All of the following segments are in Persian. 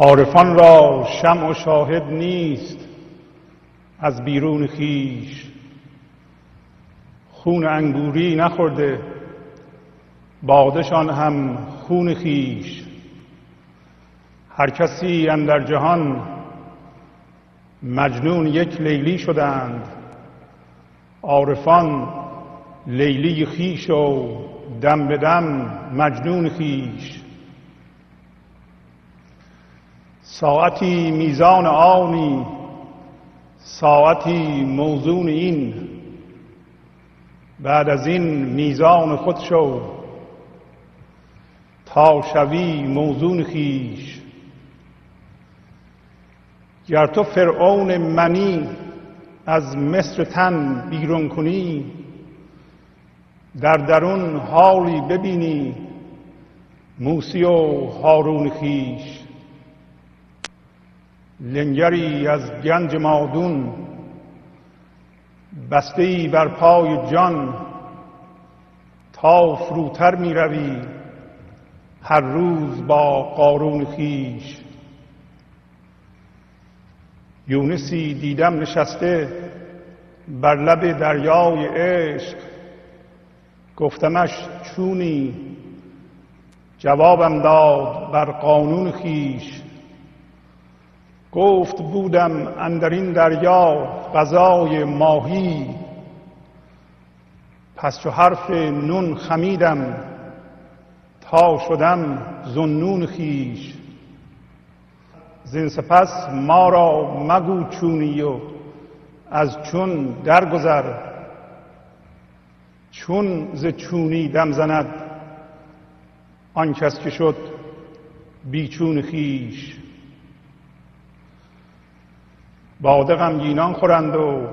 عارفان را شمع و شاهد نیست از بیرون خیش. خون انگوری نخورده بادشان هم خون خیش. هر کسی در جهان مجنون یک لیلی شدند عارفان لیلی خیش و دم به دم مجنون خیش. ساعتی میزان آنی ساعتی موزون این. بعد از این میزان خود شو تا شوی موزون خیش. گر تو فرعون منی از مصر تن بیرون کنی در درون حالی ببینی موسی و هارون خیش. لنگری از گنج مادون بسته بر پای جان. تا فروتر می روی هر روز با قارون خیش. یونسی دیدم نشسته بر لب دریای عشق. گفتمش چونی؟ جوابم داد بر قانون خیش. گفت بودم اندر این دریا غذای ماهی. پس چو حرف نون خمیدم تا شدم زنون خیش زین سپس ما را مگو چونی و از چون درگذر. چون ز چونی دم زند آن کس که شد بیچون خیش باده غمگینان خورند و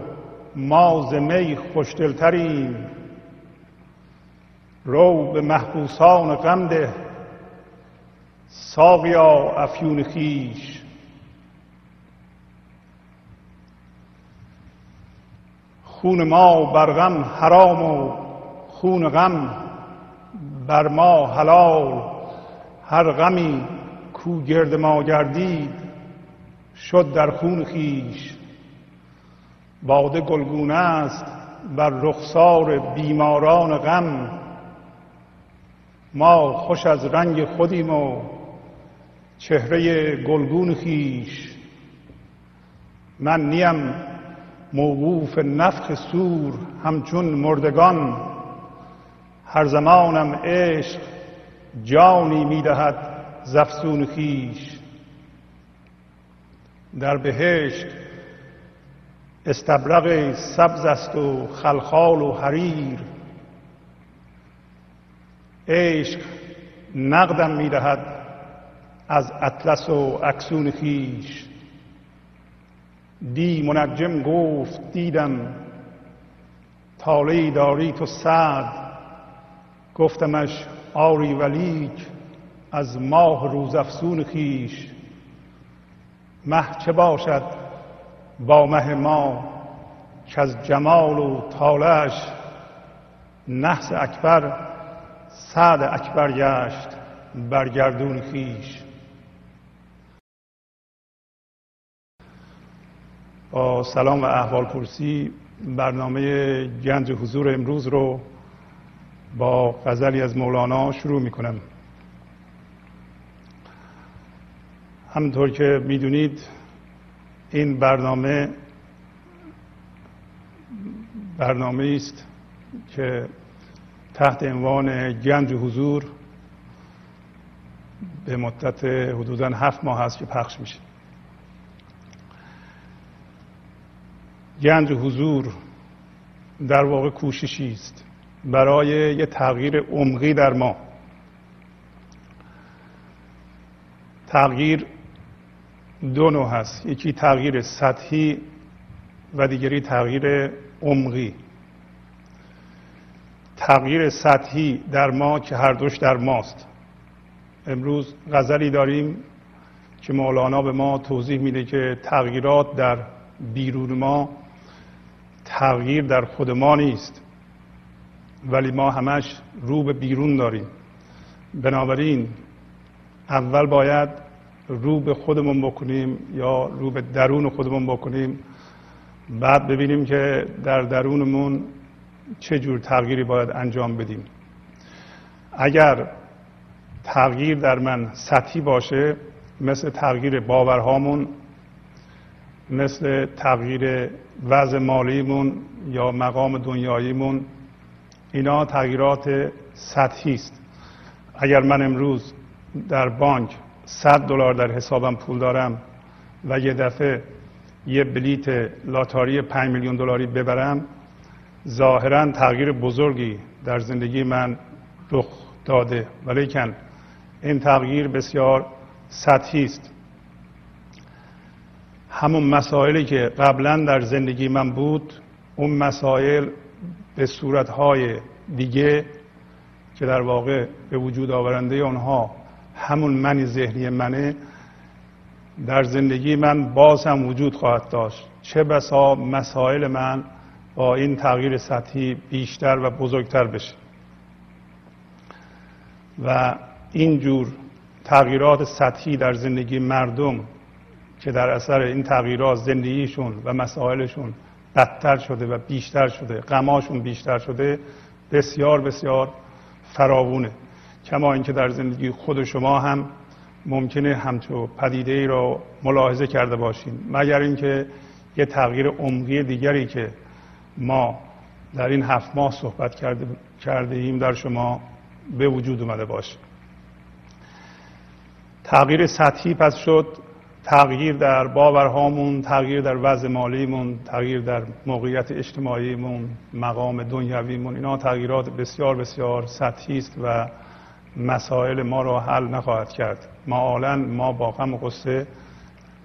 ما ز می خوشدلتریم رو به محبوسان غم ده ساقیا افیون خیش. خون ما بر غم حرام و خون غم بر ما حلال. هر غمی کو گرد ما گردید شد در خون خیش. باده گلگونه است بر رخسار بیماران غم. ما خوش از رنگ خودیم و چهره گلگون خیش. من نیم موقوف نفخ سور همچون مردگان. هر زمانم عشق جانی می‌دهد زفسون خیش. در بهشت استبرق سبز است و خلخال و حریر. عشق نقدم می‌دهد از اطلس و اکسون خیش دی منجم گفت دیدم تالی داری تو سعد گفتمش آری ولیک از ماه روزافسون خیش مه چه باشد با مه ما که از جمال و تالش نحس اکبر سعد اکبر گشت برگردون خیش با سلام و احوال پرسی برنامه گنج حضور امروز رو با غزلی از مولانا شروع می کنم همطور که می‌دونید این برنامه برنامه است که تحت عنوان گنج حضور به مدت حدودا هفت ماه هست که پخش میشه. گنج حضور در واقع کوششی است برای یه تغییر عمقی در ما. تغییر دو نوع هست. یکی تغییر سطحی و دیگری تغییر عمقی. تغییر سطحی در ما که هر دوش در ماست. امروز غزلی داریم که مولانا به ما توضیح میده که تغییرات در بیرون ما تغییر در خود ما نیست ولی ما همش رو به بیرون داریم. بنابراین اول باید رو به خودمون بکنیم یا رو به درون خودمون بکنیم بعد ببینیم که در درونمون چه جور تغییری باید انجام بدیم. اگر تغییر در من سطحی باشه مثل تغییر باورهامون مثل تغییر وضع مالیمون یا مقام دنیاییمون اینا تغییرات سطحی است. اگر من امروز در بانک 100 دلار در حسابم پول دارم و یه دفعه یه بلیت لاتاری 5 میلیون دلاری ببرم ظاهرا تغییر بزرگی در زندگی من رخ داده. ولیکن این تغییر بسیار سطحی است. همون مسائلی که قبلا در زندگی من بود اون مسائل به صورتهای دیگه که در واقع به وجود آورنده آنها همون من ذهنی منه در زندگی من باز هم وجود خواهد داشت. چه بسا مسائل من با این تغییر سطحی بیشتر و بزرگتر بشه. و اینجور تغییرات سطحی در زندگی مردم که در اثر این تغییرات زندگیشون و مسائلشون بدتر شده و بیشتر شده غماشون بیشتر شده بسیار بسیار فراوونه. کما اینکه در زندگی خود شما هم ممکنه همچو پدیده ای را ملاحظه کرده باشیم مگر اینکه یه تغییر عمقی دیگری که ما در این هفت ماه صحبت کرده, کرده ایم در شما به وجود اومده باشه. تغییر سطحی پس شد. تغییر در باورهامون تغییر در وضع مالیمون تغییر در موقعیت اجتماعیمون مقام دنیویمون اینا تغییرات بسیار بسیار سطحی است و مسائل ما را حل نخواهد کرد. معالا ما با غم و قصه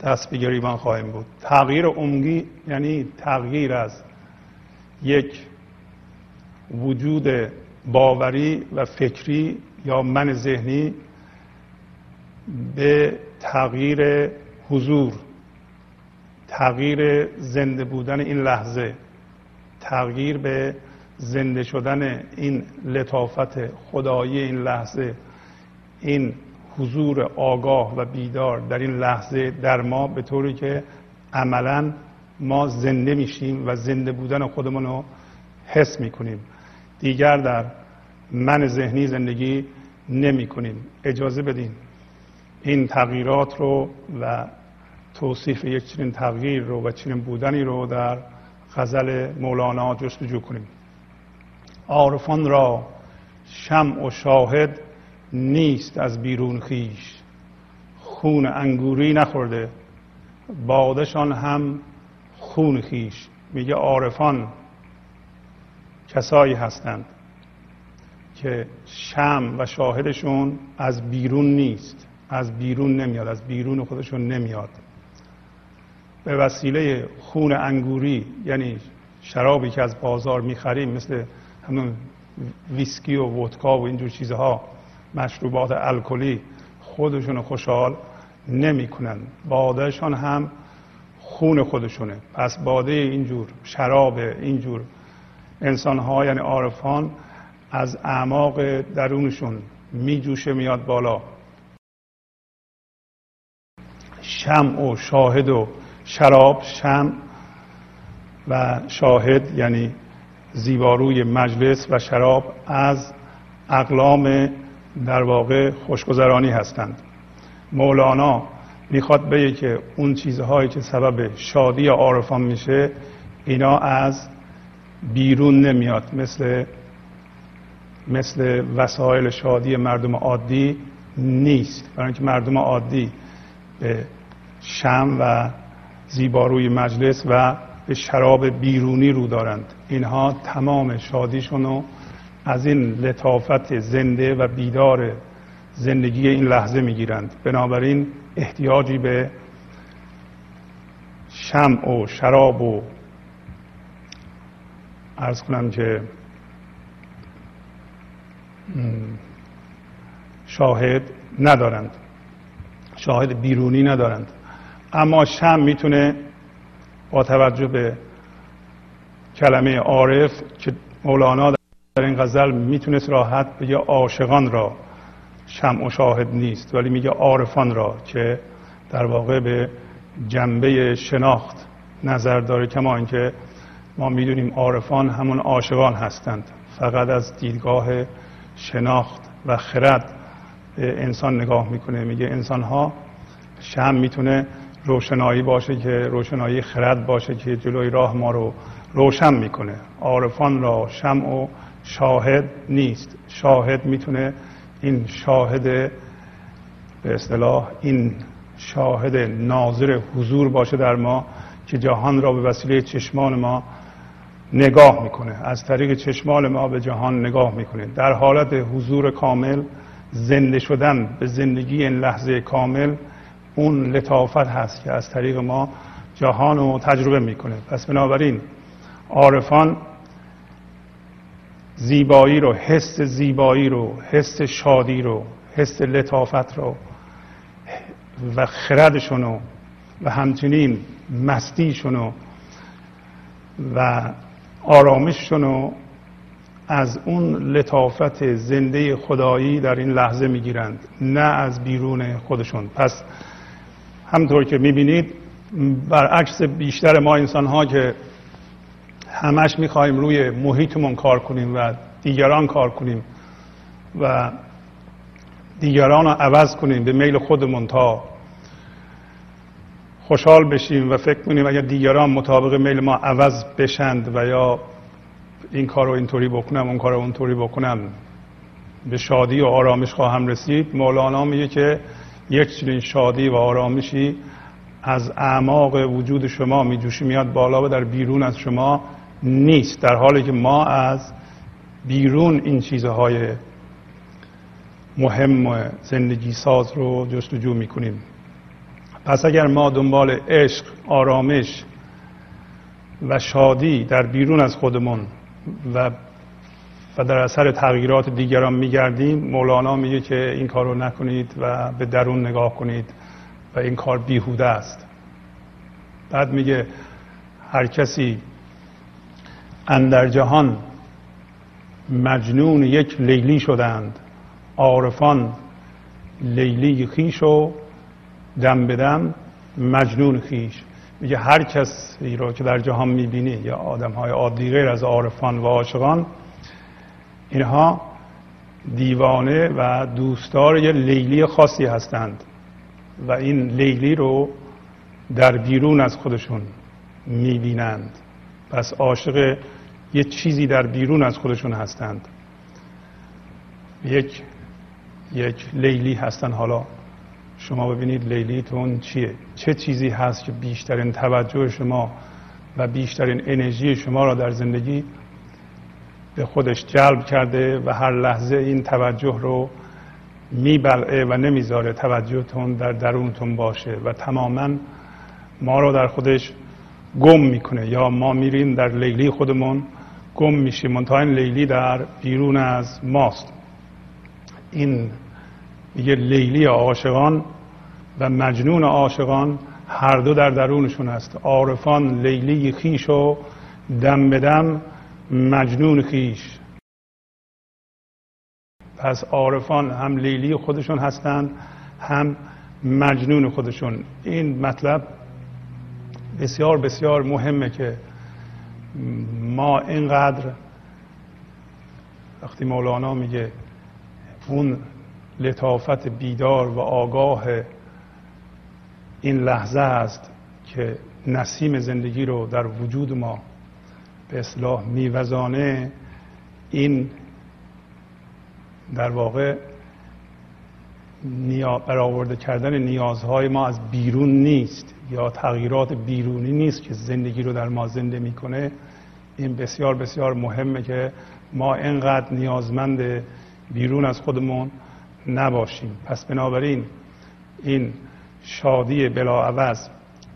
دست به گریبان خواهیم بود. تغییر عمقی یعنی تغییر از یک وجود باوری و فکری یا من ذهنی به تغییر حضور تغییر زنده بودن این لحظه تغییر به زنده شدن این لطافت خدایی این لحظه این حضور آگاه و بیدار در این لحظه در ما به طوری که عملا ما زنده میشیم و زنده بودن خودمون رو حس می‌کنیم. دیگر در من ذهنی زندگی نمی کنیم اجازه بدین این تغییرات رو و توصیف یک چنین تغییر رو و چنین بودنی رو در غزل مولانا جستجو کنیم. عارفان را شمع و شاهد نیست از بیرون خیش. خون انگوری نخورده بادشان هم خون خیش. میگه عارفان کسایی هستند که شم و شاهدشون از بیرون نیست از بیرون نمیاد از بیرون خودشون نمیاد. به وسیله خون انگوری یعنی شرابی که از بازار می‌خریم مثل ویسکی و ودکا و اینجور چیزها مشروبات الکلی خودشون خوشحال نمی‌کنن. بادهشان هم خون خودشونه. پس باده اینجور شراب اینجور انسان ها یعنی عارفان از اعماق درونشون میجوشه میاد بالا. شم و شاهد و شراب شم و شاهد یعنی زیباروی مجلس و شراب از اقلام در واقع خوشگذرانی هستند. مولانا می‌خواد بگه که اون چیزهایی که سبب شادی عارفان میشه اینا از بیرون نمیاد. مثل مثل وسایل شادی مردم عادی نیست. برای اینکه مردم عادی به شم و زیباروی مجلس و به شراب بیرونی رو دارند. اینها تمام شادیشون رو از این لطافت زنده و بیدار زندگی این لحظه می‌گیرند. بنابراین احتیاجی به شم و شراب و ارز کنم که شاهد ندارند. شاهد بیرونی ندارند. اما شم می‌تونه با توجه به کلمه عارف که مولانا در این غزل می‌تونست راحت بگه عاشقان را شم و شاهد نیست ولی میگه عارفان را که در واقع به جنبه شناخت نظر داره کما اینکه ما می‌دونیم عارفان همون عاشقان هستند. فقط از دیدگاه شناخت و خرد به انسان نگاه می‌کنه میگه انسان ها شم می‌تونه روشنایی باشه که روشنایی خرد باشه که جلوی راه ما رو روشن می‌کنه. عارفان را شم و شاهد نیست. شاهد می‌تونه این شاهد به اصطلاح این شاهد ناظر حضور باشه در ما که جهان را به وسیله چشمان ما نگاه می‌کنه. از طریق چشمان ما به جهان نگاه می‌کنه. در حالت حضور کامل زنده شدن به زندگی این لحظه کامل اون لطافت هست که از طریق ما جهان رو تجربه می‌کنه. پس بنابراین عارفان زیبایی رو حس زیبایی رو حس شادی رو حس لطافت رو و خردشون رو و همچنین مستیشون رو و آرامششون رو از اون لطافت زنده خدایی در این لحظه می‌گیرند نه از بیرون خودشون. پس همطور که می‌بینید برعکس بیشتر ما انسان ها که همش می‌خوایم روی محیطمون کار کنیم و دیگران کار کنیم و دیگران رو عوض کنیم به میل خودمون تا خوشحال بشیم و فکر کنیم اگر دیگران مطابق میل ما عوض بشند و یا این کار رو اینطوری بکنم اون کار رو اونطوری بکنم به شادی و آرامش خواهم رسید مولانا میگه که یک چنین شادی و آرامشی از اعماق وجود شما میجوشی میاد بالا و در بیرون از شما نیست در حالی که ما از بیرون این چیزهای مهم زندگی ساز رو جستجو می‌کنیم. پس اگر ما دنبال عشق آرامش و شادی در بیرون از خودمون و و در اثر تغییرات دیگران میگردیم مولانا میگه که این کار رو نکنید و به درون نگاه کنید و این کار بیهوده است. بعد میگه هر کسی اندر جهان مجنون یک لیلی شدند عارفان لیلی خیش و دم بدم مجنون خیش. میگه هر کسی رو که در جهان می‌بینی یا آدم های عادی غیر از عارفان و عاشقان اینها دیوانه و دوستدار یه لیلی خاصی هستند و این لیلی رو در بیرون از خودشون می‌بینند. پس عاشق یه چیزی در بیرون از خودشون هستند. یک یک لیلی هستن. حالا شما ببینید لیلیتون چیه؟ چه چیزی هست که بیشترین توجه شما و بیشترین انرژی شما را در زندگی به خودش جلب کرده و هر لحظه این توجه رو میبلعه و نمی‌ذاره توجهتون در درونتون باشه و تماما ما رو در خودش گم می‌کنه. یا ما میریم در لیلی خودمون گم میشیم. منتها این لیلی در بیرون از ماست. این میگه لیلی عاشقان و مجنون عاشقان هر دو در درونشون هست. عارفان لیلی خیش و دم به دم مجنون خیش. پس عارفان هم لیلی خودشون هستند هم مجنون خودشون. این مطلب بسیار بسیار مهمه که ما اینقدر وقتی مولانا میگه اون لطافت بیدار و آگاه این لحظه است که نسیم زندگی رو در وجود ما به اصلاح میوزانه این در واقع برآورده کردن نیازهای ما از بیرون نیست یا تغییرات بیرونی نیست که زندگی رو در ما زنده می‌کنه. این بسیار بسیار مهمه که ما اینقدر نیازمند بیرون از خودمون نباشیم. پس بنابراین این شادی بلاعوض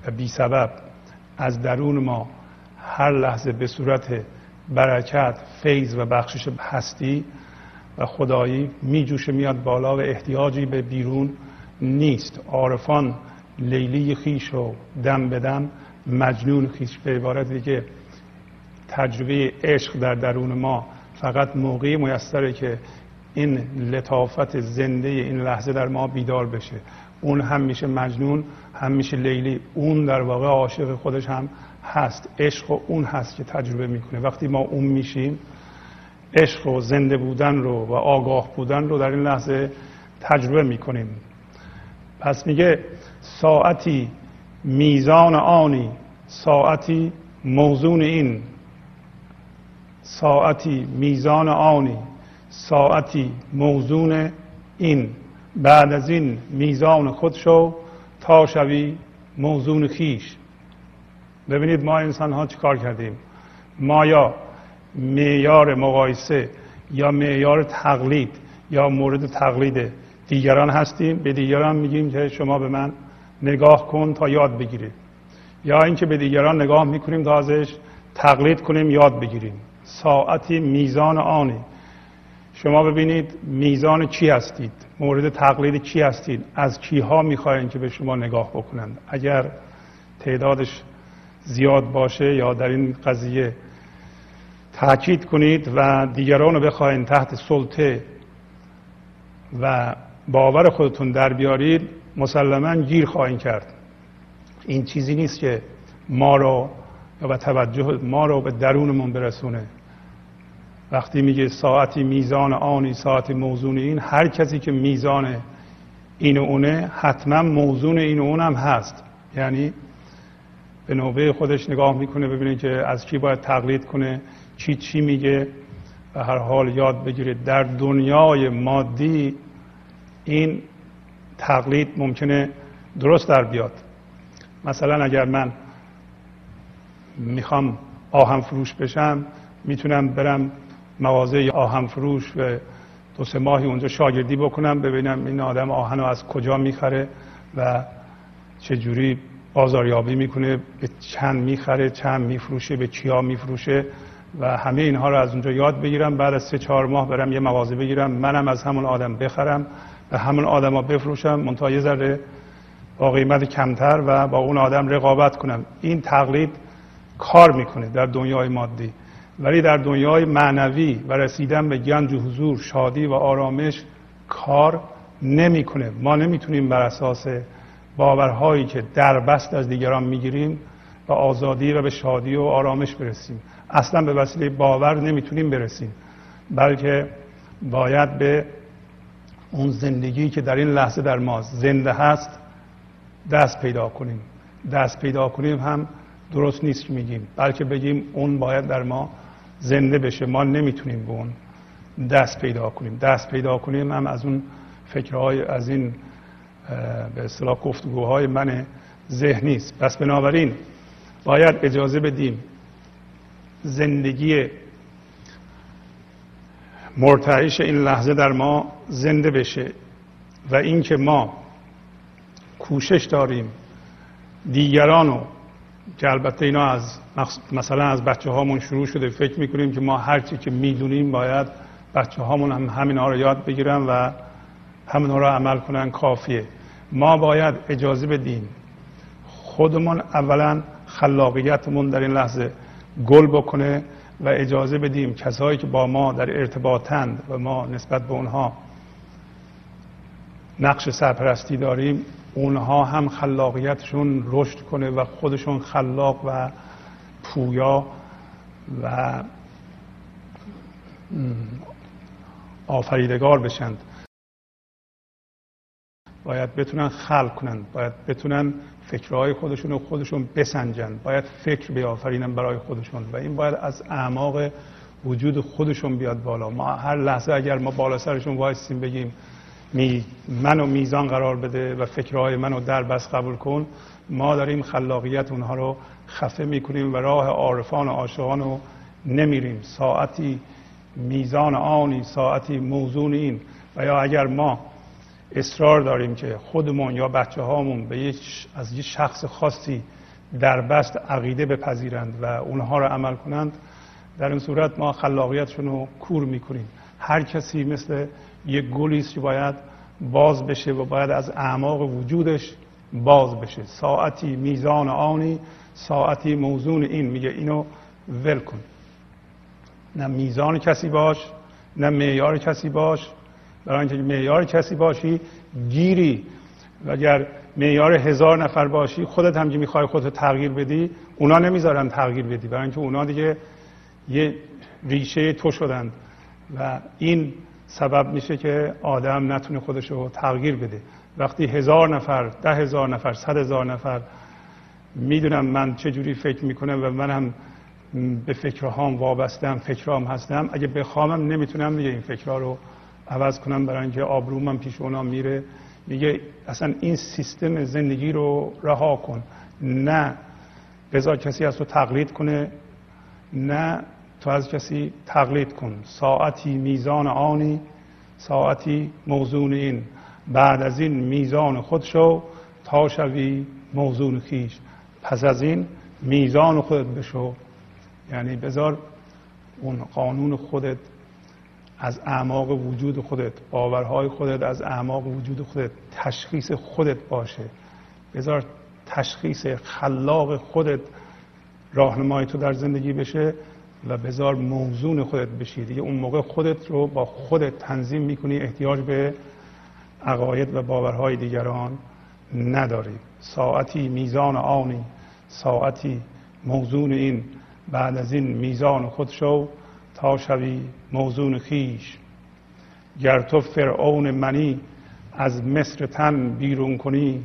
و بی سبب از درون ما هر لحظه به صورت برکت فیض و بخشش هستی و خدایی میجوشه میاد بالا و احتیاجی به بیرون نیست. عارفان لیلی خیش و دم بدم مجنون خیش. به عبارت دیگه تجربه عشق در درون ما فقط موقعی میسره که این لطافت زنده این لحظه در ما بیدار بشه. اون هم میشه مجنون هم میشه لیلی. اون در واقع عاشق خودش هم هست عشق و اون هست که تجربه می‌کنه. وقتی ما اون میشیم عشق و زنده بودن رو و آگاه بودن رو در این لحظه تجربه می‌کنیم. پس میگه ساعتی میزان آنی ساعتی موزون این. ساعتی میزان آنی ساعتی موزون این. بعد از این میزان خود شو تا شوی موزون خیش. ببینید ما انسان ها چیکار کردیم؟ ما یا معیار مقایسه یا معیار تقلید یا مورد تقلید دیگران هستیم به دیگران میگیم که شما به من نگاه کن تا یاد بگیرید. یا اینکه به دیگران نگاه می‌کنیم تا ازش تقلید کنیم یاد بگیریم. ساعتی میزان آنی شما ببینید میزان چی هستید؟ مورد تقلید چی هستید؟ از کیها می‌خواین که به شما نگاه بکنند؟ اگر تعدادش زیاد باشه یا در این قضیه تاکید کنید و دیگران رو بخواین تحت سلطه و باور خودتون در بیارید مسلما گیر خواهید کرد. این چیزی نیست که ما رو یا توجه ما رو به درونمون برسونه. وقتی میگه ساعتی میزان آنی ساعتی موزون این هر کسی که میزان این و اونه حتما موزون این و اونم هست. یعنی به نوبه خودش نگاه می‌کنه ببینه که از کی باید تقلید کنه چی چی میگه. و هر حال یاد بگیره در دنیای مادی این تقلید ممکنه درست در بیاد. مثلا اگر من می‌خوام آهم فروش بشم می‌تونم برم مغازه آهن فروش و دو سه ماهی اونجا شاگردی بکنم ببینم این آدم آهن رو از کجا می‌خره و چه جوری بازاریابی می‌کنه به چند می‌خره چند میفروشه به چیا میفروشه و همه اینها رو از اونجا یاد بگیرم. بعد از سه چهار ماه برم یه مغازه بگیرم. منم از همون آدم بخرم و همون آدم ها بفروشم. منتها یه ذره با قیمت کمتر و با اون آدم رقابت کنم. این تقلید کار می‌کنه در دنیای مادی. ولی در دنیای معنوی و رسیدن به گنج و حضور شادی و آرامش کار نمی‌کنه. ما نمی‌تونیم بر اساس باورهایی که در بست از دیگران می‌گیریم به آزادی و به شادی و آرامش برسیم. اصلا به وسیله باور نمی‌تونیم برسیم بلکه باید به اون زندگی که در این لحظه در ما زنده هست دست پیدا کنیم. دست پیدا کنیم هم درست نیست که میگیم بلکه بگیم اون باید در ما زنده بشه. ما نمی‌تونیم به اون دست پیدا کنیم. دست پیدا کنیم هم از اون فکرهای از این به اصطلاح گفتگوهای من ذهنی است پس بنابراین باید اجازه بدیم زندگی مرتعش این لحظه در ما زنده بشه و اینکه ما کوشش داریم دیگرانو که البته اینا از مثلا از بچه هامون شروع شده فکر می‌کنیم که ما هرچی که می‌دونیم باید بچه هامون هم همین ها رو یاد بگیرن و همین ها رو عمل کنن کافیه. ما باید اجازه بدیم خودمون اولا خلاقیتمون در این لحظه گل بکنه و اجازه بدیم کسایی که با ما در ارتباطند و ما نسبت به اونها نقش سرپرستی داریم اونها هم خلاقیتشون رشد کنه و خودشون خلاق و پویا و آفریدگار بشند. باید بتونن خلق کنند باید بتونن فکرهای خودشون رو خودشون بسنجند باید فکر بیافرینن برای خودشون و این باید از اعماق وجود خودشون بیاد بالا. ما هر لحظه اگر ما بالا سرشون وایسیم بگیم می منو میزان قرار بده و فکرهای منو در بس قبول کن ما داریم خلاقیت اونها رو خفه می‌کنیم و راه عارفان و عاشقان رو نمیریم. ساعتی میزان آنی ساعتی موزون این. و یا اگر ما اصرار داریم که خودمون یا بچه هامون به یک از یک شخص خاصی در بست عقیده بپذیرند و اونها رو عمل کنند در این صورت ما خلاقیتشون رو کور می‌کنیم. هر کسی مثل یک گلی است که باید باز بشه و باید از اعماق وجودش باز بشه. ساعتی میزان آنی ساعتی موزون این. میگه اینو ول کن. نه میزان کسی باش نه معیار کسی باش برای اینکه معیار کسی باشی گیری. و اگر معیار هزار نفر باشی خودت هم که می‌خوای خودت تغییر بدی اونا نمی‌ذارن تغییر بدی. برای اینکه اونا دیگه یه ریشه تو شدن. و این سبب میشه که آدم نتونه خودش رو تغییر بده. وقتی هزار نفر ده هزار نفر صد هزار نفر می‌دونم من چجوری فکر می‌کنم و من هم به فکرهام وابستم فکرهام هستم اگه بخوامم نمی‌تونم دیگه این فکرها رو عوض کنم برای اینکه آبرومم پیش اونا میره میگه اصلا این سیستم زندگی رو رها کن. نه بذار کسی از تو تقلید کنه نه تو از کسی تقلید کن. ساعتی میزان آنی ساعتی موزون این. بعد از این میزان خود شو تا شوی موزون خیش. پس از این میزان خودت بشو. یعنی بذار اون قانون خودت از اعماق وجود خودت باورهای خودت از اعماق وجود خودت تشخیص خودت باشه. بذار تشخیص خلاق خودت راهنمای تو در زندگی بشه و بذار موزون خودت بشی. دیگه اون موقع خودت رو با خودت تنظیم می‌کنی احتیاج به عقاید و باورهای دیگران نداری. ساعتی میزان آنی ساعتی موزون این بعد از این میزان خود شو. تا شوی موزون خیش. گر تو فرعون منی از مصر تن بیرون کنی.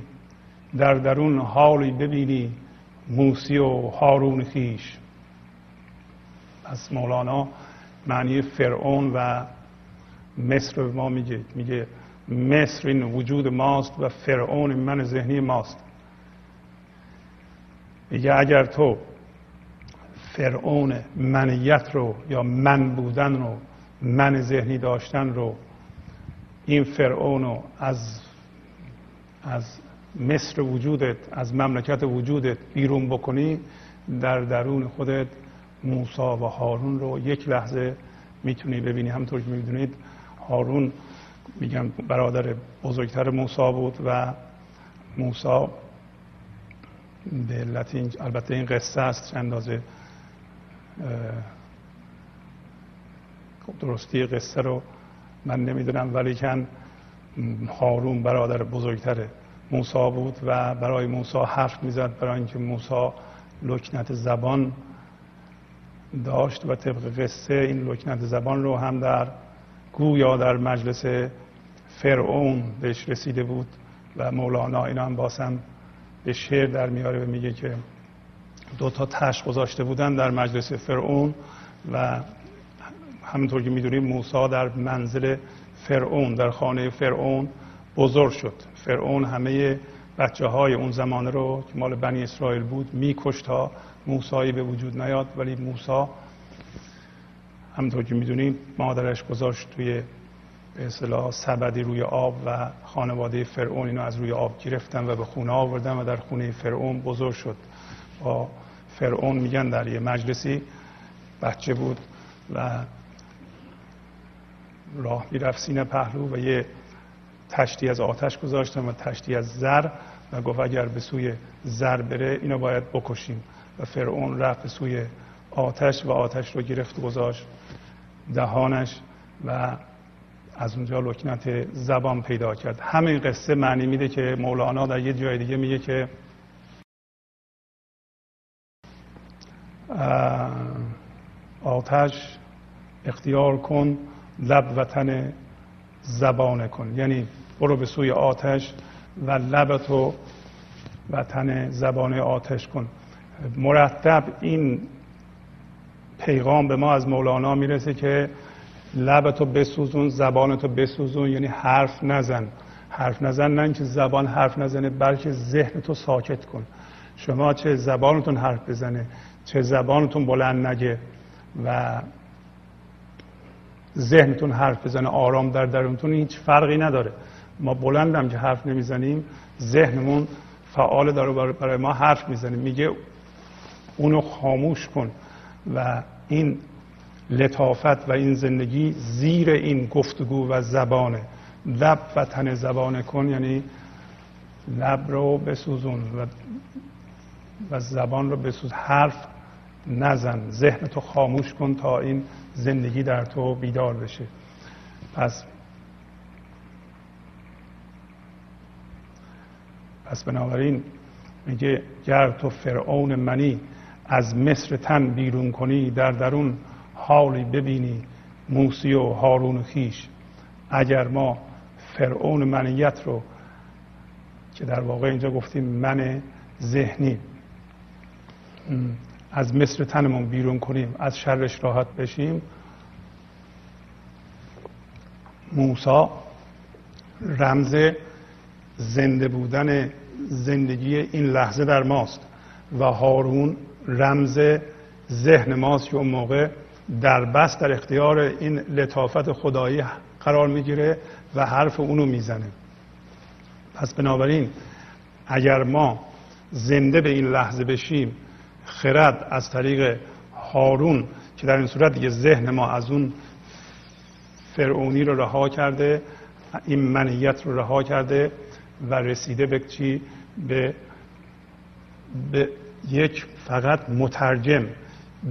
در درون حالی ببینی موسی و هارون خیش. پس مولانا معنی فرعون و مصر به ما میگه. میگه مصر این وجود ماست و فرعون من ذهنی ماست. میگه اگر تو فرعون منیت رو یا من بودن رو من ذهنی داشتن رو این فرعون رو از از مصر وجودت از مملکت وجودت بیرون بکنی در درون خودت موسا و هارون رو یک لحظه می‌تونی ببینی. همطور که می‌دونید هارون میگن برادر بزرگتر موسا بود و موسا به علت البته این قصه است اندازه درستی قصه رو من نمی‌دونم ولی کن هارون برادر بزرگتر موسا بود و برای موسا حرف می‌زد برای اینکه موسا لکنت زبان داشت و طبق قصه این لکنت زبان رو هم در گویا در مجلس فرعون بهش رسیده بود و مولانا اینا هم باسم به شعر در میاره و میگه که دو تا تش گذاشته بودن در مجلس فرعون و همونطور که می‌دونیم موسی در منزل فرعون در خانه فرعون بزرگ شد. فرعون همه بچه های اون زمان رو که مال بنی اسرائیل بود میکشت تا موسایی به وجود نیاد. ولی موسی همونطور که می‌دونیم مادرش گذاشت توی به اصطلاح سبدی روی آب و خانواده فرعون اینو از روی آب گرفتن و به خونه آوردن و در خونه فرعون بزرگ شد. با فرعون میگن در یه مجلسی بچه بود و راه می‌رفت سینه پهلو و یه تشتی از آتش گذاشتن و تشتی از زر و گفت اگر به سوی زر بره اینو باید بکشیم. و فرعون رفت به سوی آتش و آتش رو گرفت و گذاشت دهانش و از اونجا لکنت زبان پیدا کرد. همین قصه معنی میده که مولانا در یه جای دیگه میگه که آتش اختیار کن لب وطن زبانه کن. یعنی برو به سوی آتش و لبتو وطن زبانه آتش کن. مرتب این پیغام به ما از مولانا می‌رسه که لبتو بسوزون زبانتو بسوزون یعنی حرف نزن. حرف نزن نه اینکه زبان حرف نزنه بلکه ذهنتو ساکت کن. شما چه زبانتون حرف بزنه چه زبانتون بلند نگه و ذهنتون حرف بزنه آرام در درونتون هیچ فرقی نداره. ما بلندم که حرف نمی‌زنیم ذهنمون فعال داره برای ما حرف می‌زنیم میگه اونو خاموش کن و این لطافت و این زندگی زیر این گفتگو و زبانه. لب و تن زبانه کن یعنی لب رو بسوزون و, و زبان رو بسوز. حرف نزن ذهن تو خاموش کن تا این زندگی در تو بیدار بشه. پس پس بنابراین میگه گر تو فرعون منی از مصر تن بیرون کنی در درون حالی ببینی موسی و هارون و خیش. اگر ما فرعون منیت رو که در واقع اینجا گفتیم من ذهنی. از مصر تنمون بیرون کنیم از شرش راحت بشیم. موسا رمز زنده بودن زندگی این لحظه در ماست و هارون رمز ذهن ماست که اون موقع در بس در اختیار این لطافت خدایی قرار می‌گیره و حرف اونو می‌زنه. پس بنابراین اگر ما زنده به این لحظه بشیم خرد از طریق هارون که در این صورت دیگه ذهن ما از اون فرعونی رو رها کرده این منیت رو رها کرده و رسیده به چی؟ به, به یک فقط مترجم.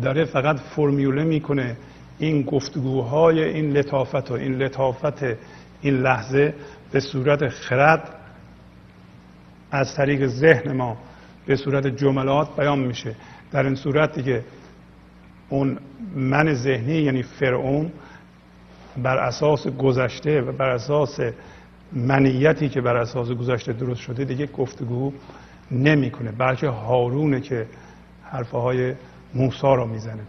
داره فقط فرمیوله می‌کنه این گفتگوهای این لطافت و این لطافت این لحظه به صورت خرد از طریق ذهن ما. به صورت جملات بیان میشه. در این صورت دیگه اون من ذهنی یعنی فرعون بر اساس گذشته و بر اساس منیتی که بر اساس گذشته درست شده دیگه گفتگو نمی‌کنه. بلکه هارونه که حرفه های موسا رو می‌زنه.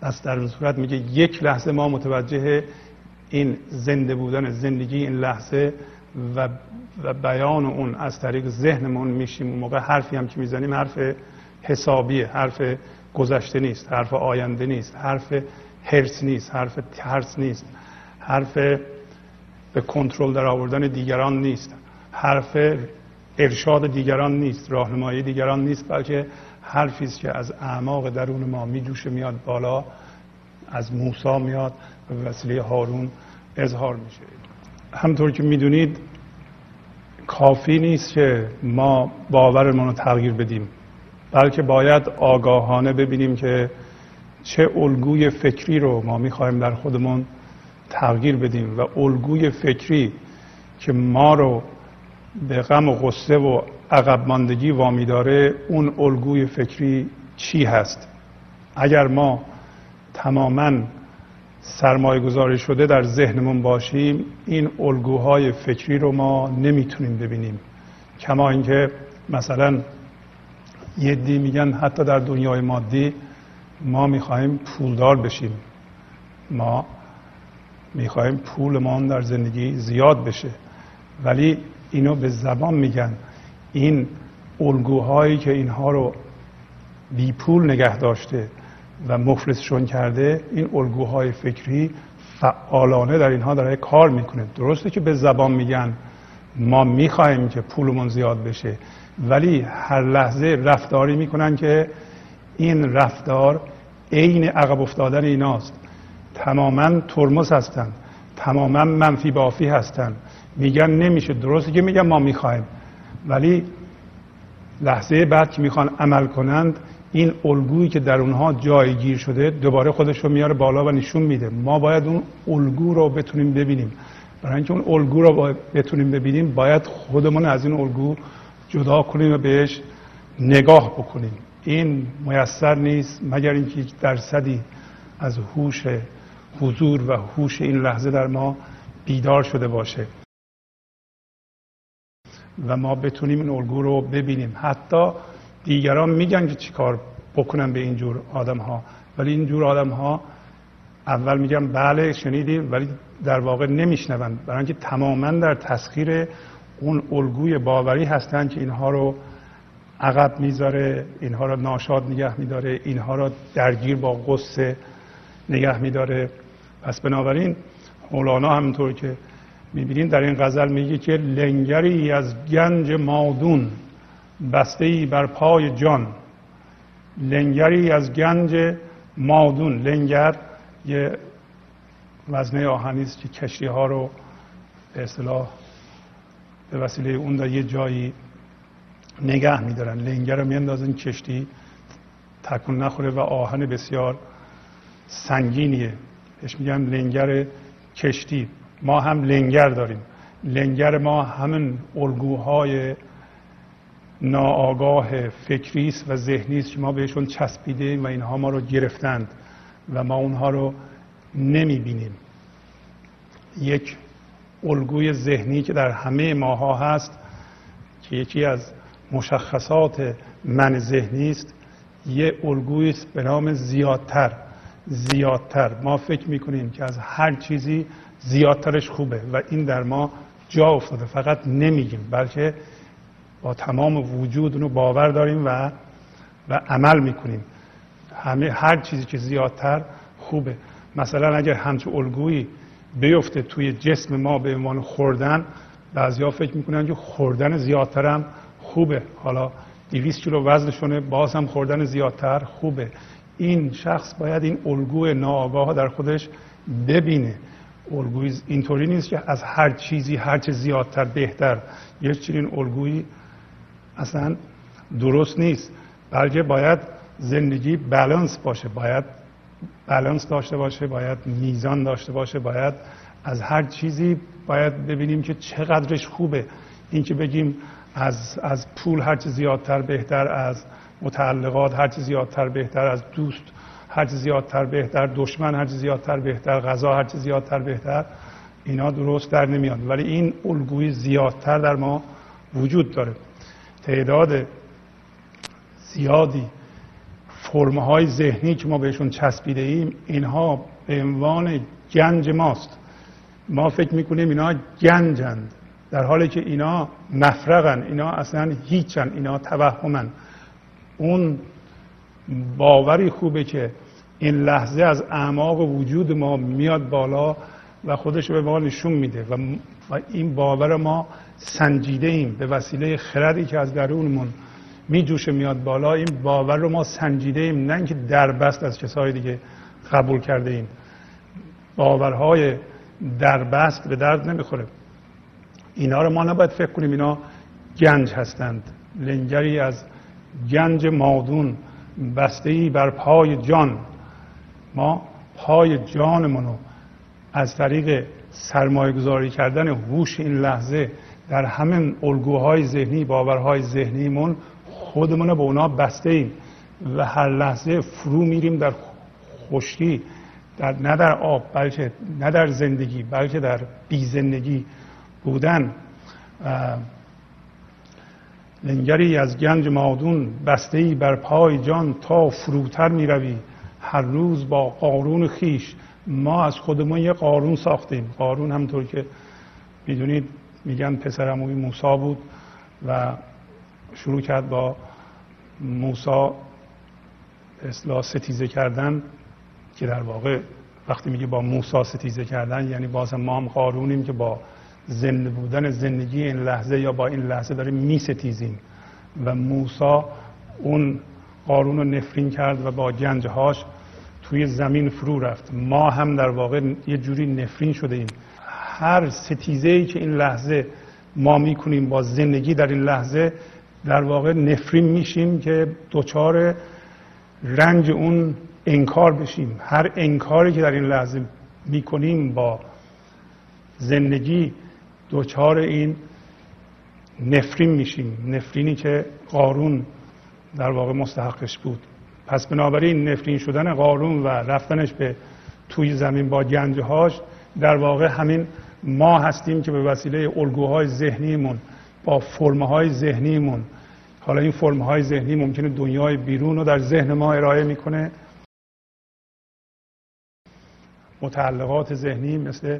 پس در این صورت میگه یک لحظه ما متوجه این زنده بودن زندگی این لحظه و, و بیان اون از طریق ذهنمون میشیم. اون موقع حرفی هم که می‌زنیم حرف حسابیه حرف گذشته نیست حرف آینده نیست حرف هرس نیست حرف ترس نیست حرف به کنترل در آوردن دیگران نیست حرف ارشاد دیگران نیست راهنمایی دیگران نیست بلکه حرفی است که از اعماق درون ما میجوشه میاد بالا از موسی میاد و وسیله هارون اظهار میشه. همطور که می‌دونید کافی نیست که ما باورمون رو تغییر بدیم بلکه باید آگاهانه ببینیم که چه الگوی فکری رو ما می‌خوایم در خودمون تغییر بدیم و الگوی فکری که ما رو به غم و غصه و عقب ماندگی وامی داره اون الگوی فکری چی هست؟ اگر ما تماما سرمایه گذاری شده در ذهنمون باشیم این الگوهای فکری رو ما نمی‌تونیم ببینیم. کما اینکه مثلا یه دی میگن حتی در دنیای مادی ما می‌خواهیم پولدار بشیم. ما می‌خواهیم پولمان در زندگی زیاد بشه. ولی اینو به زبان میگن. این الگوهایی که اینها رو بی پول نگه داشته و مفلسشون کرده این الگوهای فکری فعالانه در اینها داره کار می‌کنه. درسته که به زبان میگن ما می‌خواهیم که پولمون زیاد بشه ولی هر لحظه رفتاری می‌کنن که این رفتار عین عقب افتادن ایناست. تماما ترمز هستن تماما منفی بافی هستن. میگن نمیشه. درسته که میگن ما می‌خوایم ولی لحظه بعد که می‌خوان عمل کنند این الگویی که در اونها جایگیر شده دوباره خودش رو میاره بالا و نشون میده. ما باید اون الگو رو بتونیم ببینیم. برای اینکه اون الگو رو بتونیم ببینیم باید خودمون از این الگو جدا کنیم و بهش نگاه بکنیم. این میسر نیست مگر اینکه درصدی از هوش حضور و هوش این لحظه در ما بیدار شده باشه و ما بتونیم این الگو رو ببینیم. حتی دیگران میگن که چیکار بکنن به اینجور آدم ها ولی اینجور آدم ها اول میگن بله شنیدیم ولی در واقع نمیشنون. برای اینکه تماما در تسخیر اون الگوی باوری هستند که اینها رو عقب می‌ذاره اینها رو ناشاد نگه میداره اینها رو درگیر با قصه نگه میداره. پس بنابراین مولانا همینطور که می‌بینیم در این غزل میگه که لنگری از گنج مادون بسته بر پای جان. لنگری از گنج مادون. لنگر یه وزنه آهنی است که کشتی ها رو به اصطلاح به وسیله اون در یه جایی نگه میدارن. لنگر رو میاندازن کشتی تکون نخوره و آهن بسیار سنگینیه. بهش میگن لنگر کشتی. ما هم لنگر داریم. لنگر ما همین الگوهای ناآگاه فکری است و ذهنی است که ما بهشون چسبیده و اینها ما رو گرفتند و ما اونها رو نمی بینیم یک الگوی ذهنی که در همه ماها هست که یکی از مشخصات من ذهنی است یه الگوی است به نام زیادتر زیادتر. ما فکر می‌کنیم که از هر چیزی زیادترش خوبه و این در ما جا افتاده. فقط نمیگیم بلکه با تمام وجود اونو باور داریم و و عمل می‌کنیم. همه هر چیزی که زیادتر خوبه. مثلا اگر همچون الگویی بیفته توی جسم ما به عنوان خوردن بعضیا فکر می‌کنن که خوردن زیادتر هم خوبه. حالا 200 کیلو وزنشونه باز هم خوردن زیادتر خوبه. این شخص باید این الگوی ناآگاه در خودش ببینه. الگوی اینطوری نیست که از هر چیزی هر چه زیادتر بهتر یه چنین الگویی اصلا درست نیست. بلکه باید زندگی بالانس باشه باید بالانس داشته باشه باید میزان داشته باشه باید از هر چیزی باید ببینیم که چقدرش خوبه. این که بگیم از, از پول هر چیز زیادتر بهتر از متعلقات هر چیز زیادتر بهتر از دوست هر چیز زیادتر بهتر دشمن هر چیز زیادتر بهتر غذا هر چیز زیادتر بهتر اینا درست در نمیاد. ولی این الگوی زیادتر در ما وجود داره. تعداد زیادی فرمه های ذهنی که ما بهشون چسبیده ایم اینها به عنوان گنج ماست. ما فکر می‌کنیم اینا گنجند در حالی که اینا مفرغن اینا اصلا هیچن اینا توهمن. اون باوری خوبه که این لحظه از اعماق وجود ما میاد بالا و خودش به ما نشون میده و این باور ما سنجیده ایم به وسیله خردی که از درونمون میجوشه میاد بالا. این باور رو ما سنجیده ایم نه اینکه دربست از کسای دیگه قبول کرده ایم باورهای دربست به درد نمی‌خوره. اینا رو ما نباید فکر کنیم اینا گنج هستند. لنگری از گنج مادون بسته ای بر پای جان. ما پای جانمونو از طریق سرمایه گذاری کردن هوش این لحظه در همین الگوهای ذهنی باورهای ذهنیمون خودمون به اونا بسته ایم و هر لحظه فرو میریم در خشکی در نه در آب بلکه نه در زندگی بلکه در بی زندگی بودن لنگری از گنج مادون بسته ای بر پای جان تا فروتر می روی هر روز با قارون خیش ما از خودمون یه قارون ساختیم. قارون همطور که می‌دونید میگن پسر موسا بود و شروع کرد با موسا اصلاح ستیزه کردن که در واقع وقتی میگه با موسا ستیزه کردن یعنی باز ما هم قارونیم که با زنده بودن زندگی این لحظه یا با این لحظه داریم میستیزیم. و موسا اون قارون رو نفرین کرد و با گنجهاش توی زمین فرو رفت. ما هم در واقع یه جوری نفرین شده ایم هر ستیزه ای که این لحظه ما می‌کنیم با زندگی در این لحظه در واقع نفرین میشیم که دچار رنج اون انکار بشیم. هر انکاری که در این لحظه می‌کنیم با زندگی دوچار این نفرین میشیم. نفرینی که قارون در واقع مستحقش بود. پس بنابراین نفرین شدن قارون و رفتنش به توی زمین با گنجهاش در واقع همین ما هستیم که به وسیله الگوهای ذهنیمون با فرمه های ذهنیمون حالا این فرمه های ذهنی ممکنه دنیای بیرون رو در ذهن ما ارائه می‌کنه. متعلقات ذهنی مثل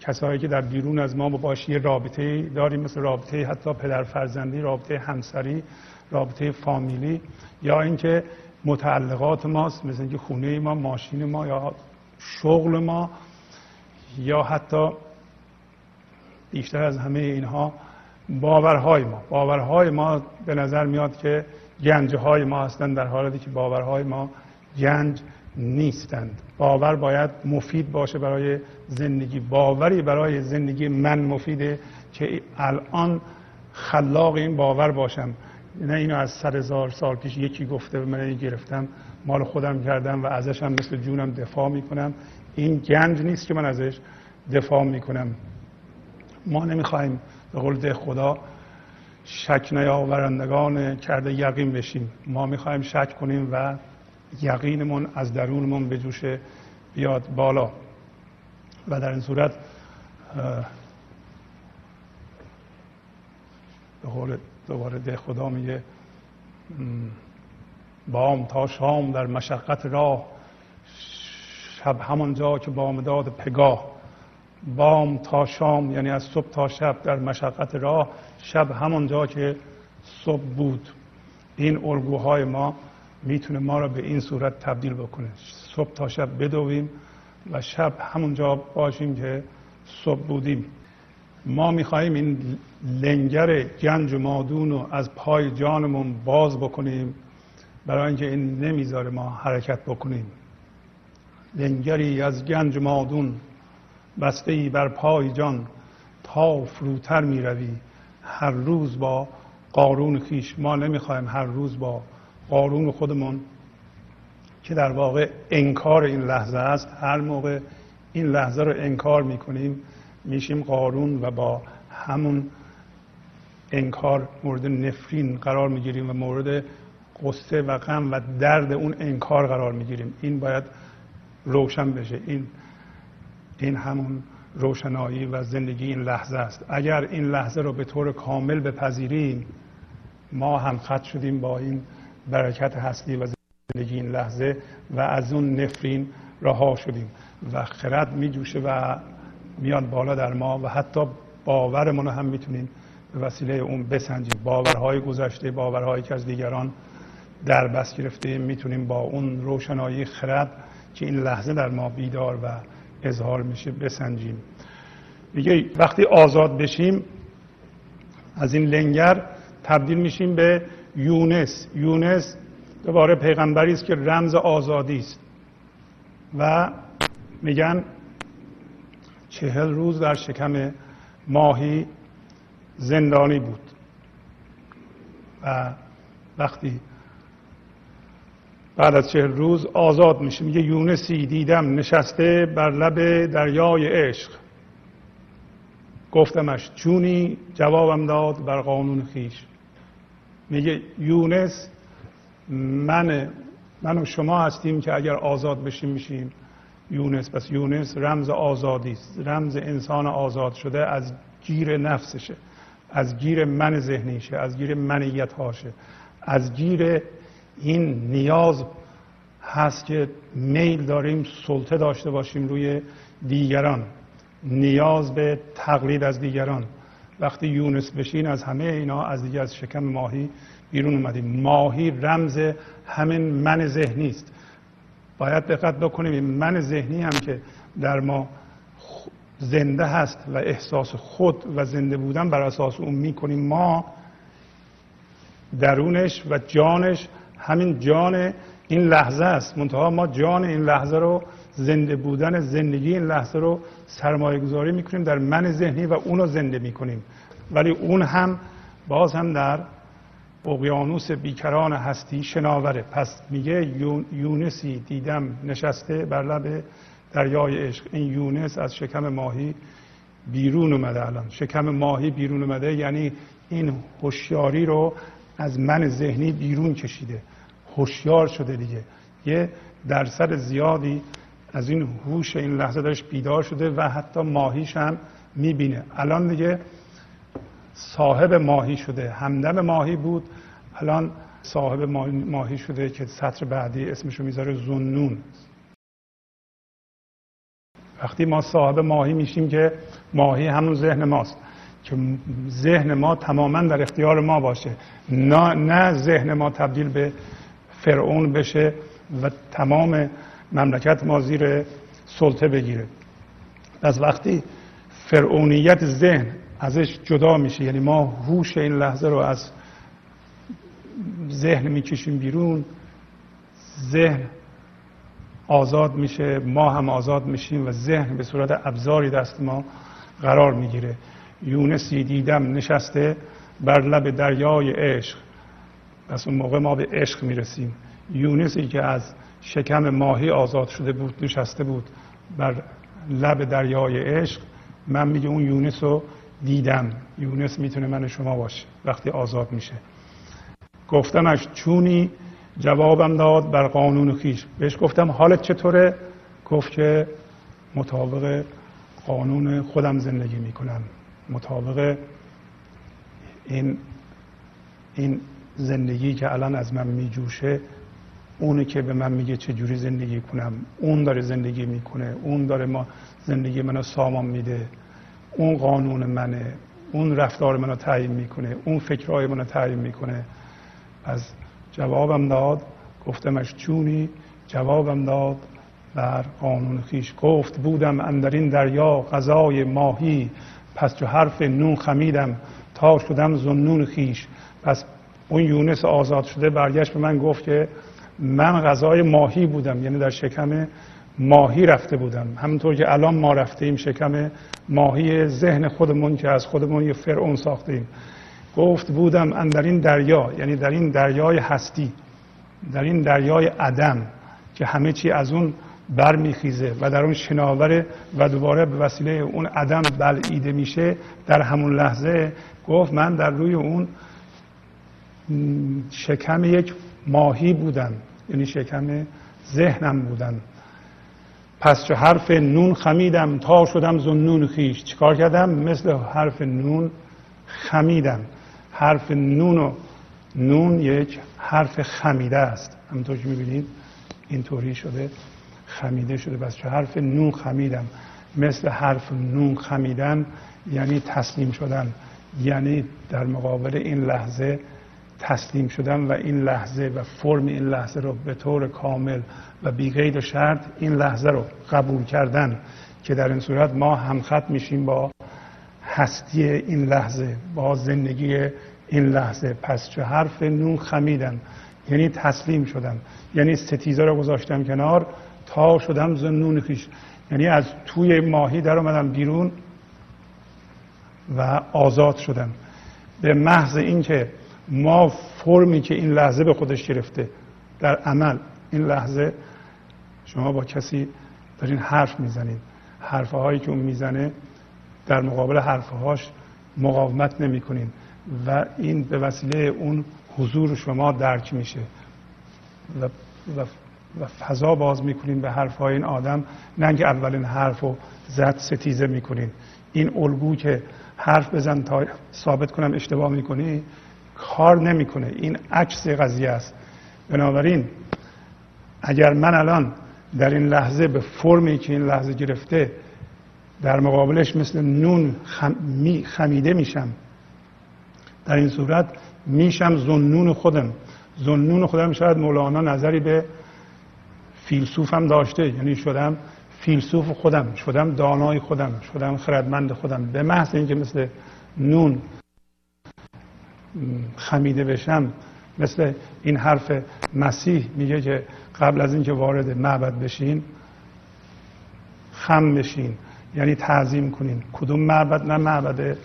کسایی که در بیرون از ما با باش یه رابطه داریم مثل رابطه حتی پدر فرزندی رابطه همسری رابطه فامیلی یا اینکه متعلقات ماست مثل اینکه خونه ما ماشین ما یا شغل ما یا حتی بیشتر از همه اینها باورهای ما. باورهای ما به نظر میاد که گنج های ما هستند در حالی که باورهای ما گنج نیستند. باور باید مفید باشه برای زندگی. باوری برای زندگی من مفیده که الان خلاق این باور باشم. نه اینو از سر هزار سال پیش یکی گفته و من این گرفتم مال خودم کردم و ازش هم مثل جونم دفاع می‌کنم. این گنج نیست که من ازش دفاع می‌کنم. ما نمی‌خوایم به قول خدا شک نیاورندگان کرده یقین بشیم. ما می‌خوایم شک کنیم و یقینمون از درونمون به جوش بیاد بالا. و در این صورت به قول دوباره ده خدا میگه بام تا شام در مشقت راه شب همانجا که بامداد پگاه. بام تا شام یعنی از صبح تا شب در مشقت راه شب همانجا که صبح بود. این الگوهای ما می‌تونه ما را به این صورت تبدیل بکنه. صبح تا شب بدویم و شب همونجا باشیم که صبح بودیم. ما می‌خواهیم این لنگر گنج و مادون رو از پای جانمون باز بکنیم برای اینکه این نمی‌ذاره ما حرکت بکنیم. لنگری از گنج مادون بسته ای بر پای جان تا فروتر می روی هر روز با قارون خیش ما نمی‌خوایم هر روز با قارون خودمون که در واقع انکار این لحظه است. هر موقع این لحظه رو انکار می‌کنیم میشیم قارون و با همون انکار مورد نفرین قرار می‌گیریم و مورد قصه و غم و درد اون انکار قرار می‌گیریم. این باید روشن بشه. این این همون روشنایی و زندگی این لحظه است. اگر این لحظه رو به طور کامل بپذیریم ما هم خط شدیم با این برکت هستی و زندگی این لحظه و از اون نفرین رها شدیم. و خرد می جوشه و میاد بالا در ما و حتی باورمون هم می‌تونیم به وسیله اون بسنجیم. باورهای گذشته باورهایی که از دیگران در بس گرفته می‌تونیم با اون روشنایی خرد که این لحظه در ما بیدار و اظهار میشه بسنجیم. میگه وقتی آزاد بشیم از این لنگر تبدیل میشیم به یونس. یونس دوباره پیغمبری است که رمز آزادی است. و میگن چهل روز در شکم ماهی زندانی بود. و وقتی بعد از چهل روز آزاد میشه میگه یونسی دیدم نشسته بر لب دریای عشق. گفتمش چونی؟ جوابم داد بر قانون خیش. میگه یونس من من و شما هستیم که اگر آزاد بشیم میشیم. یونس پس یونس رمز آزادی است. رمز انسان آزاد شده از گیر نفسشه از گیر من ذهنیشه از گیر منیت هاشه از گیر این نیاز هست که میل داریم سلطه داشته باشیم روی دیگران. نیاز به تقلید از دیگران. وقتی یونس بشین از همه اینا از دیگه از شکم ماهی بیرون اومدیم. ماهی رمز همین من ذهنی است. باید دقت بکنیم این من ذهنی هم که در ما زنده هست و احساس خود و زنده بودن بر اساس اون می‌کنیم ما درونش و جانش همین جان این لحظه است. منتها ما جان این لحظه رو زنده بودن زندگی این لحظه رو سرمایه گذاری می‌کنیم در من ذهنی و اون رو زنده می‌کنیم. ولی اون هم باز هم در اقیانوس بیکران هستی شناوره پس میگه یونسی دیدم نشسته بر لب دریای عشق. این یونس از شکم ماهی بیرون اومده الان. شکم ماهی بیرون اومده یعنی این هوشیاری رو از من ذهنی بیرون کشیده. هوشیار شده دیگه. یه درصد زیادی از این هوش این لحظه داشت بیدار شده و حتی ماهیش هم می‌بینه. الان دیگه صاحب ماهی شده. همدم ماهی بود. الان صاحب ماهی شده که سطر بعدی اسمشو می‌ذاره زنون. وقتی ما صاحب ماهی میشیم که ماهی همون ذهن ماست که ذهن ما تماما در اختیار ما باشه. نه, نه ذهن ما تبدیل به فرعون بشه و تمام مملکت ما زیر سلطه بگیره. از وقتی فرعونیت ذهن ازش جدا میشه. یعنی ما هوش این لحظه رو از ذهن می‌کشیم بیرون ذهن آزاد میشه ما هم آزاد میشیم و ذهن به صورت ابزاری دست ما قرار می‌گیره. یونسی دیدم نشسته بر لب دریای عشق. پس اون موقع ما به عشق می‌رسیم. یونسی که از شکم ماهی آزاد شده بود نشسته بود بر لب دریای عشق من میگه اون یونس رو دیدم. یونس می‌تونه من شما باشه. وقتی آزاد میشه. گفتمش چونی جوابم داد بر قانون خیش. بهش گفتم حالت چطوره؟ گفت که مطابق قانون خودم زندگی می‌کنم. مطابق این این زندگی که الان از من میجوشه اونی که به من میگه چه جوری زندگی کنم. اون داره زندگی می‌کنه. اون داره ما زندگی منو سامان میده. اون قانون منه اون رفتار منو تعیین می‌کنه اون فکرهای منو تعیین می‌کنه. از جوابم داد گفتمش چونی جوابم داد بر قانون خیش. گفت بودم اندرین دریا غذای ماهی پس جو حرف نون خمیدم تا شدم زنون خیش. پس اون یونس آزاد شده برگشت به من گفت که من غذای ماهی بودم یعنی در شکم ماهی رفته بودم. همونطور که الان ما رفتیم شکم ماهی ذهن خودمون که از خودمون یه فرعون ساختیم. گفت بودم اندر این دریا یعنی در این دریای هستی در این دریای عدم که همه چی از اون برمیخیزه و در اون شناوره و دوباره به وسیله اون عدم بلعیده میشه در همون لحظه گفت من در روی اون شکم یک ماهی بودم یعنی شکم ذهنم بودم. پس چه حرف نون خمیدم تا شدم زنون خیش چیکار کردم؟ مثل حرف نون خمیدم. حرف نون و نون یک حرف خمیده است. همونطور که می‌بینید اینطوری شده خمیده شده. بس چه حرف نون خمیدم مثل حرف نون خمیدن یعنی تسلیم شدن. یعنی در مقابل این لحظه تسلیم شدن و این لحظه و فرم این لحظه رو به طور کامل و بی و شرط این لحظه رو قبول کردن که در این صورت ما همخط میشیم با هستی این لحظه با زندگی این لحظه. پس چه حرف نون خمیدن یعنی تسلیم شدم یعنی ستیزه رو گذاشتم کنار تا شدم زنون خیش. یعنی از توی ماهی در اومدم بیرون و آزاد شدم. به محض اینکه ما فرمی که این لحظه به خودش گرفته در عمل این لحظه شما با کسی دارین حرف می‌زنید. حرفه هایی که اون می‌زنه در مقابل حرفه هاش مقاومت نمی‌کنین و این به وسیله اون حضور شما درک میشه و, و, و فضا باز می‌کنین به حرف های این آدم. نه که اولین حرف رو زد ستیزه می‌کنین. این الگو که حرف بزن تا ثابت کنم اشتباه می‌کنی کار نمی‌کنه. این عکس قضیه است. بنابراین اگر من الان در این لحظه به فرمی که این لحظه گرفته در مقابلش مثل نون خمیده میشم در این صورت میشم زنون خودم. زنون خودم شاید مولانا نظری به فیلسوفم داشته. یعنی شدم فیلسوف خودم شدم دانای خودم شدم خردمند خودم. به محض اینکه مثل نون خمیده بشم مثل این حرف مسیح میگه که قبل از اینکه وارد معبد بشین خم بشین یعنی تعظیم کنین. کدوم معبد؟ نه معبد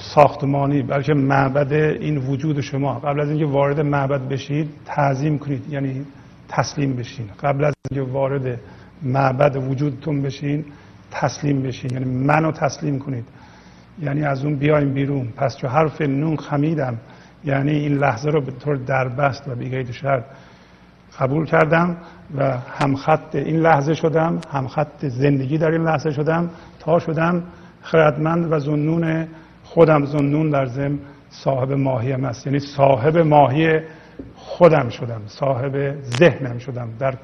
ساختمانی بلکه معبد این وجود شما. قبل از اینکه وارد معبد بشید تعظیم کنید یعنی تسلیم بشین. قبل از اینکه وارد معبد وجودتون بشین تسلیم بشین. یعنی منو تسلیم کنید. یعنی از اون بیایم بیرون. پس چو حرف نون خمیدم یعنی این لحظه رو به طور دربست و بیگید شرط قبول کردم و همخط این لحظه شدم همخط زندگی در این لحظه شدم تا شدم خردمند و زنون خودم. زنون در زم صاحب ماهیم است. یعنی صاحب ماهی خودم شدم صاحب ذهنم شدم. در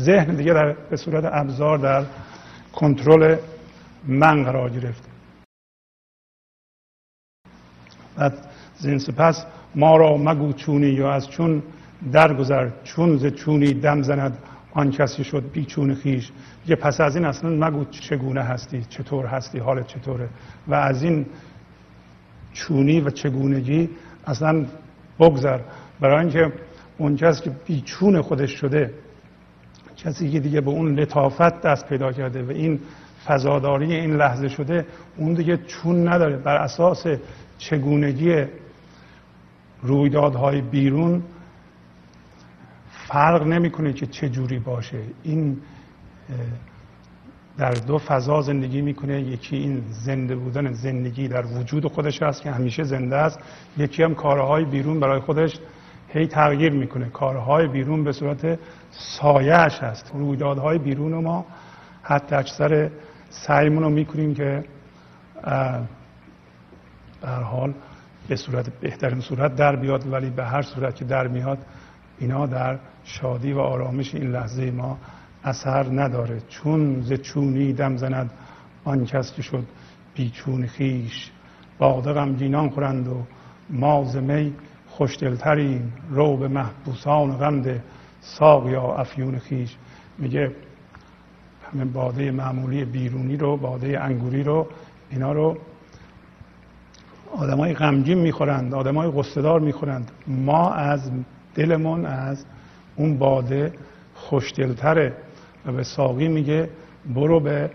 ذهن دیگه در به صورت ابزار در کنترل من قرار گرفت. بعد زین سپس ما را مگو چونی یا از چون درگذر چون ز چونی دم زند آن کسی شد بی چون خیش یه پس از این اصلا مگو چگونه هستی چطور هستی حالت چطوره؟ و از این چونی و چگونگی اصلا بگذر. برای اینکه اون کسی که بیچون خودش شده کسی که دیگه به اون لطافت دست پیدا کرده و این فضاداری این لحظه شده اون دیگه چون نداره. بر اساس چگونگی رویدادهای بیرون فرق نمی‌کنه که چه جوری باشه. این در دو فضا زندگی می‌کنه. یکی این زنده بودن زندگی در وجود خودش هست که همیشه زنده است. یکی هم کارهای بیرون برای خودش هی تغییر می‌کنه. کارهای بیرون به صورت سایهش هست. رویدادهای بیرون ما حتی اکثر سعیمون رو می‌کنیم که در حال به صورت بهترین صورت در بیاد ولی به هر صورت که در میاد اینا در شادی و آرامش این لحظه ما اثر نداره. چون ز چونی دم زند آن کس که شد بیچون خیش. باده غمگینان خورند و ما ز می رو به محبوسان غمد ساق یا افیون خیش. میگه همین باده معمولی بیرونی رو باده انگوری رو اینا رو آدمای غمگین می‌خورند آدمای قصدار می‌خورند. ما از دلمون از اون باده خوشدلتره و به ساقی میگه برو به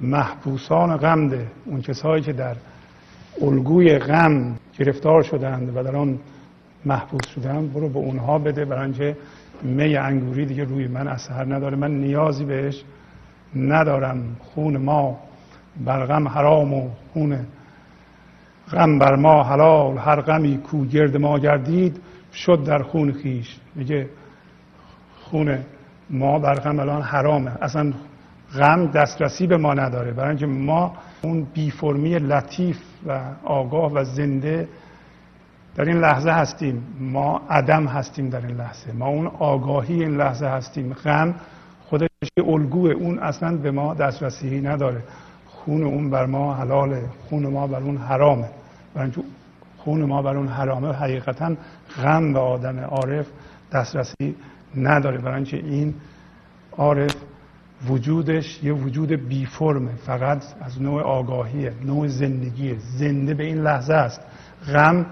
محبوسان غم ده. اون کسایی که در الگوی غم گرفتار شدند و در آن محبوس شدن برو به اونها بده. برای اینکه می انگوری دیگه روی من اثر نداره. من نیازی بهش ندارم. خون ما بر غم حرام و خون غم بر ما حلال هر غمی کو گرد ما گردید شد در خون خیش. میگه خون ما بر غم الان حرامه. اصلا غم دسترسی به ما نداره. برای اینکه ما اون بی فرمی لطیف و آگاه و زنده در این لحظه هستیم. ما عدم هستیم در این لحظه. ما اون آگاهی این لحظه هستیم. غم خودش الگوه. اون اصلا به ما دسترسی نداره. خون اون بر ما حلاله. خون ما بر اون حرامه. برای خون ما بر اون حرامه حقیقتا غم به آدم عارف دسترسی نداره. برای اینکه این عارف وجودش یه وجود بی فرمه فقط از نوع آگاهیه نوع زندگیه. زنده به این لحظه است. غم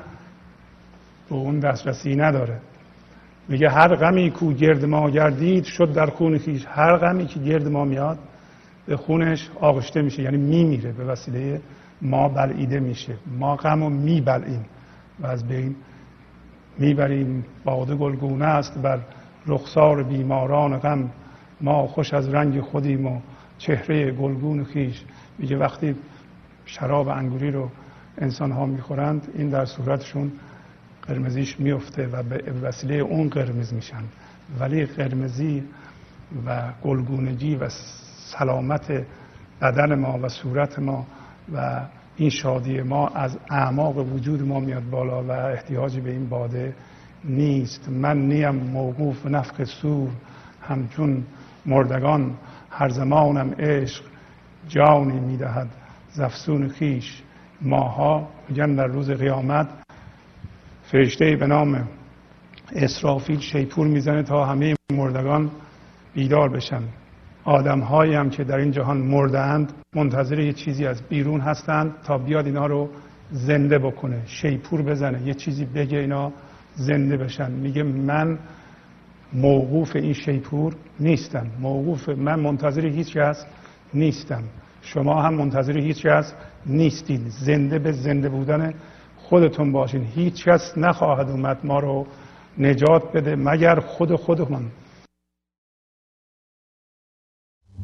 به اون دسترسی نداره. میگه هر غمی کو گرد ما گردید شد در خون خیش هر غمی که گرد ما میاد به خونش آغشته میشه یعنی میمیره به وسیله ما بلعیده میشه. ما غم رو میبلعیم و از بین می‌بریم. باده گلگونه است بر رخسار بیماران غم. ما خوش از رنگ خودیم و چهره گلگون خیش. میگه وقتی شراب انگوری رو انسان ها می‌خورند این در صورتشون قرمزیش میفته و به وسیله اون قرمز میشن. ولی قرمزی و گلگونگی و سلامت بدن ما و صورت ما و این شادی ما از اعماق وجود ما میاد بالا و احتیاجی به این باده نیست. من نیم موقوف نفخ سور همچون مردگان هر زمانم عشق جانی می‌دهد. زفسون خیش ماها میگن در روز قیامت. فرشته به نام اسرافیل شیپور می‌زنه تا همه مردگان بیدار بشن. آدم هایی هم که در این جهان مردند منتظر یه چیزی از بیرون هستند تا بیاد اینا رو زنده بکنه شیپور بزنه یه چیزی بگه اینا زنده بشن. میگه من موقوف این شیپور نیستم. موقوف من منتظر هیچ کس نیستم. شما هم منتظر هیچ کس نیستید زنده به زنده بودن خودتون باشین. هیچ کس نخواهد اومد ما رو نجات بده مگر خود خودمون